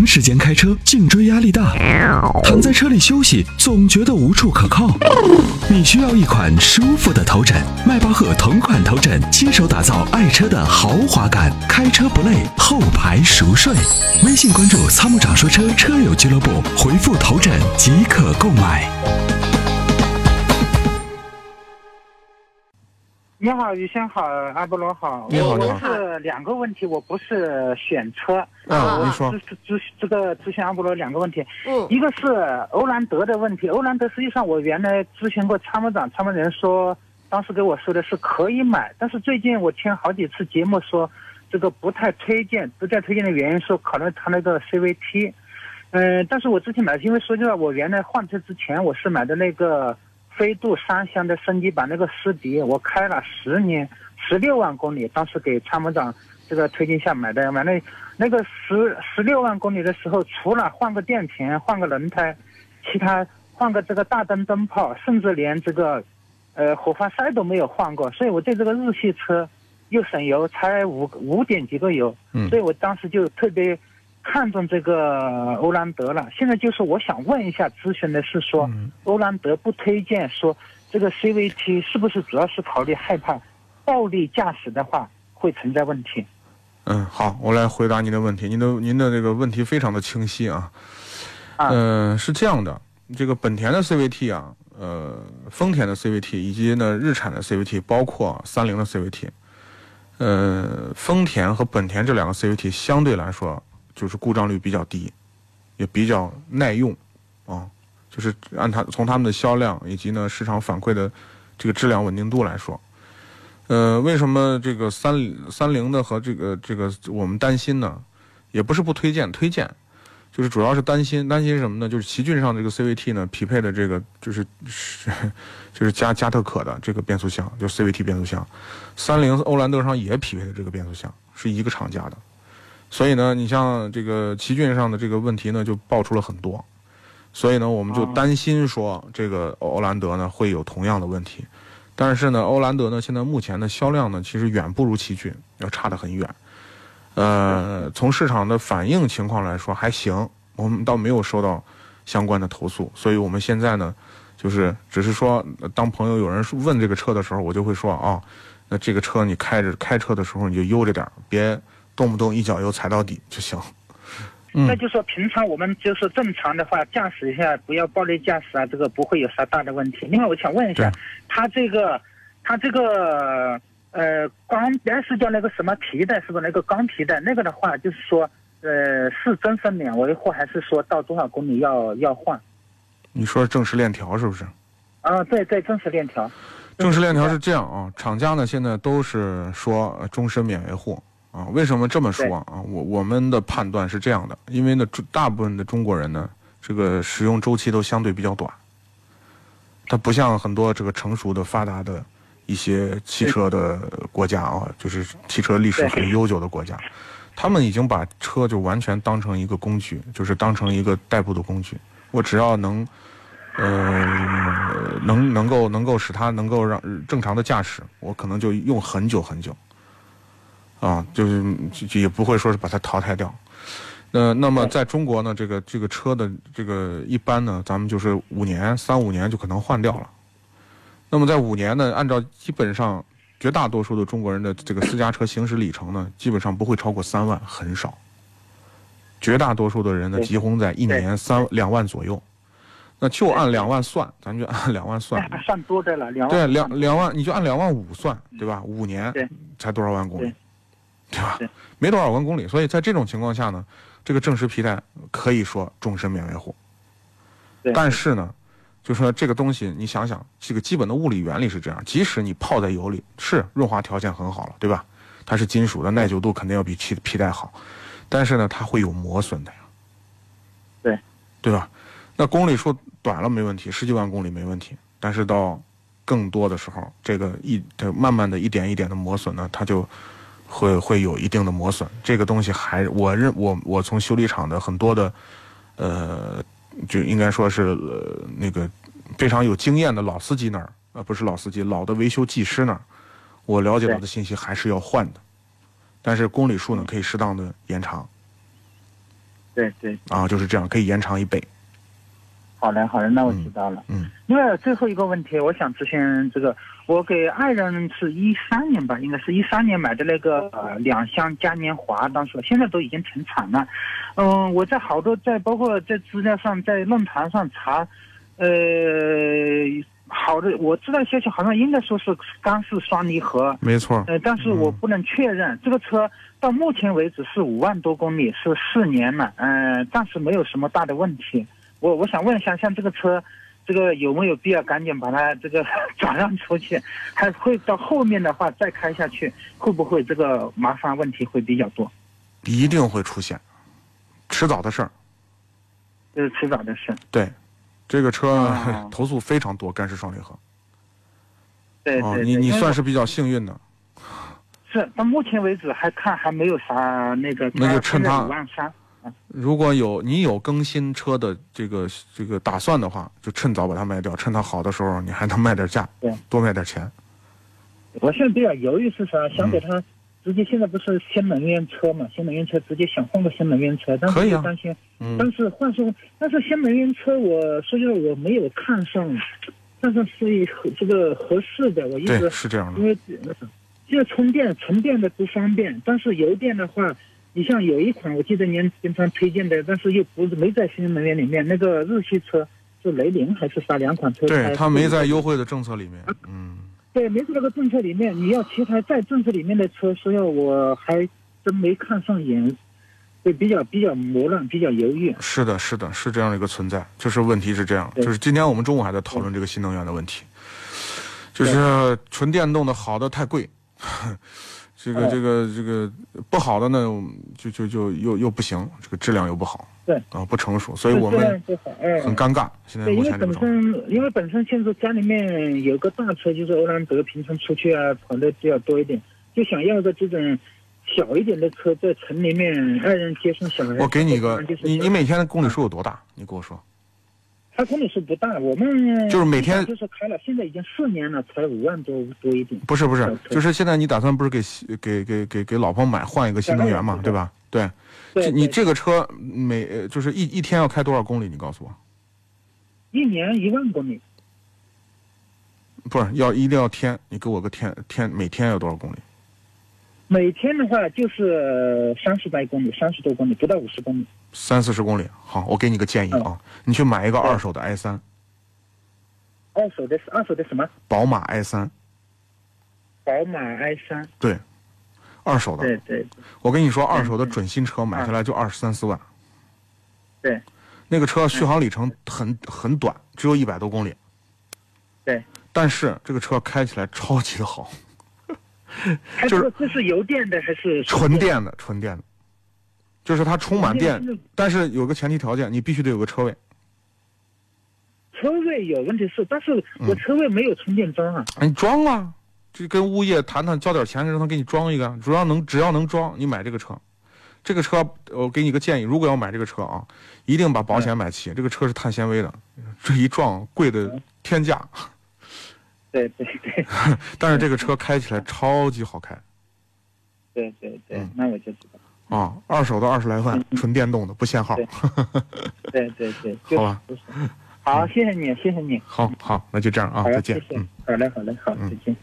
长时间开车，颈椎压力大，躺在车里休息总觉得无处可靠。你需要一款舒服的头枕，迈巴赫同款头枕，亲手打造爱车的豪华感，开车不累，后排熟睡。微信关注“参谋长说车”车友俱乐部，回复“头枕”即可购买。你好，雨轩好，阿波罗好。你好，我。是两个问题，我不是选车。啊，我您说咨咨这个咨询阿波罗两个问题，嗯一个是欧蓝德的问题。欧蓝德实际上我原来咨询过参谋长，参谋人说当时给我说的是可以买，但是最近我听好几次节目说这个不太推荐，不太推荐的原因说考虑它那个 CVT。嗯，但是我之前买，因为说句实话，我原来换车之前我是买的那个飞度三厢的升级版那个思迪，我开了十年，十六万公里，当时给参谋长这个推荐下买的，买了那个十十六万公里的时候，除了换个电瓶、换个轮胎，其他换个这个大灯灯泡，甚至连这个呃火花塞都没有换过，所以我对这个日系车又省油，才五五点几个油，嗯。所以我当时就特别看中这个欧蓝德了。现在就是我想问一下，咨询的是说，嗯欧蓝德不推荐说这个 CVT 是不是主要是考虑害怕暴力驾驶的话会存在问题？嗯，好，我来回答您的问题。您的您的这个问题非常的清晰啊。嗯呃，是这样的，这个本田的 CVT 啊，呃，丰田的 CVT 以及呢日产的 CVT，包括三菱的 CVT，呃，丰田和本田这两个 CVT 相对来说就是故障率比较低，也比较耐用啊。就是按它从他们的销量以及呢市场反馈的这个质量稳定度来说，呃，为什么这个三三菱的和这个这个我们担心呢？也不是不推荐，推荐，就是主要是担心担心什么呢？就是奇骏上这个 CVT 呢匹配的这个就是是就是加加特可的这个变速箱，就 CVT 变速箱，三菱欧蓝德上也匹配的这个变速箱，是一个厂家的。所以呢，你像这个奇骏上的这个问题呢，就爆出了很多。所以呢，我们就哦担心说这个欧蓝德呢会有同样的问题。但是呢，欧蓝德呢现在目前的销量呢，其实远不如奇骏，要差得很远。呃，从市场的反应情况来说还行，我们倒没有收到相关的投诉，所以我们现在呢，就是只是说，呃当朋友有人问这个车的时候，我就会说啊，那这个车你开着开车的时候你就悠着点，别动不动一脚油踩到底就行。嗯那就说平常我们就是正常的话驾驶一下，不要暴力驾驶啊，这个不会有啥大的问题。另外，我想问一下对，它这个，它这个呃钢原是叫那个什么皮带，是不是那个钢皮带？那个的话，就是说呃是终身免维护，还是说到多少公里要要换？你说正时链条是不是？啊，对对，正时链条。正时链条是这样啊，厂家呢现在都是说呃终身免维护啊。为什么这么说啊？我我们的判断是这样的，因为呢，大部分的中国人呢，这个使用周期都相对比较短，它不像很多这个成熟的发达的一些汽车的国家啊，就是汽车历史很悠久的国家，他们已经把车就完全当成一个工具，就是当成一个代步的工具。我只要能。呃，能能够能够使它能够让正常的驾驶，我可能就用很久很久，啊，就是也不会说是把它淘汰掉。那那么在中国呢，这个这个车的这个一般呢，咱们就是五年三五年就可能换掉了。那么在五年呢，按照基本上绝大多数的中国人的这个私家车行驶里程呢，基本上不会超过三万，很少。绝大多数的人呢，对集中在一年三两万左右。那就按两万算，咱就按两万算算多的了，两万。对，两两万，你就按两万五算，对吧？五年才多少万公里，对吧？没多少万公里，所以在这种情况下呢，这个正时皮带可以说终身免维护。对但是呢，就说这个东西，你想想，这个基本的物理原理是这样：即使你泡在油里，是润滑条件很好了，对吧？它是金属的，耐久度肯定要比皮皮带好，但是呢，它会有磨损的呀。对，对吧？那公里数短了没问题，十几万公里没问题，但是到更多的时候，这个一它慢慢的一点一点的磨损呢，它就会会有一定的磨损。这个东西还我认我我从修理厂的很多的呃，就应该说是呃那个非常有经验的老司机那儿，呃不是老司机，老的维修技师那儿，我了解到的信息还是要换的，但是公里数呢可以适当的延长。对对，啊，就是这样，可以延长一倍。好嘞好嘞，那我知道了。嗯，另外最后一个问题，我想咨询这个，我给爱人是一三年吧，应该是一三年买的那个呃两厢嘉年华，当时现在都已经停产了。嗯，我在好多在包括在资料上在论坛上查，呃，好的，我知道消息好像应该说是干式双离合，没错。呃，但是我不能确认。这个车到目前为止是五万多公里，是四年了，嗯、暂时没有什么大的问题。我我想问一下，像这个车，这个有没有必要赶紧把它这个 转让出去？还会到后面的话再开下去，会不会这个麻烦问题会比较多？一定会出现，迟早的事儿。这是迟早的事。对，这个车、哦 投诉非常多，干式双离合。哦，对你你算是比较幸运的。是到目前为止还看还没有啥那个，那就趁它五万三。如果有你有更新车的这个这个打算的话，就趁早把它卖掉，趁它好的时候，你还能卖点价对，多卖点钱。我现在比较犹豫是啥？想给嗯他直接现在不是新能源车嘛？新能源车直接想换个新能源车，但可以啊是又担心，嗯，但是换说，但是新能源车我说实话我没有看上，看上是合这个合适的，我一对，直是这样的因。为这个充电纯电的不方便，但是油电的话，你像有一款我记得您经常推荐的，但是又不是没在新能源里面，那个日系车是雷凌还是啥两款车？对，它没在优惠的政策里面。嗯，对，没在那个政策里面，你要其他在政策里面的车，所以我还真没看上眼，对比较比较磨乱，比较犹豫。是的，是的，是这样的一个存在。就是问题是这样，就是今天我们中午还在讨论这个新能源的问题，就是纯电动的好的太贵，这个哦这个这个不好的呢，就就就又又不行，这个质量又不好。对啊，不成熟，所以我们很尴尬。现在，目因为本。身因为本身现在家里面有个大车，就是欧蓝德，平常出去啊跑的比较多一点，就想要个这种小一点的车，在城里面爱人接送小孩。我给你一个，你你每天的公里数有多大？你跟我说。他公里数不大，我们就是每天就是开了，现在已经四年了，才五万多多一点。不是不是就是现在你打算不是给给给给给老婆买换一个新能源嘛，对对吧？对，对这你这个车每呃就是一一天要开多少公里？你告诉我，一年一万公里，不是要一定要天，你给我个天天每天要多少公里？每天的话就是三十来公里，三十多公里，不到五十公里。三四十公里。好，我给你个建议啊，你去买一个二手的 i 三，二手的二手的什么？宝马 i 三，宝马 i 三。对，二手的。对对我跟你说，二手的准新车买下来就二十三四万，对那个车续航里程很很短，只有一百多公里，对。但是这个车开起来超级的好。它就是这这是油电的还是纯？电的，纯电的，就是它充满电但是有个前提条件，你必须得有个车位。车位有问题是，但是嗯我车位没有充电桩啊。哎，你装啊，就跟物业谈谈，交点钱让他给你装一个，主要能只要能装，你买这个车。这个车我给你个建议，如果要买这个车啊，一定把保险买齐。这个车是碳纤维的，这一撞贵的天价，对对对 但是这个车开起来超级好开对对对嗯，那我就知道。啊，二手的二十来万，纯电动的，不限号。对对对，就是好吧。好，谢谢你，谢谢你。好好，那就这样啊，再见谢。谢嗯。。好嘞，好嘞，好，嗯再见。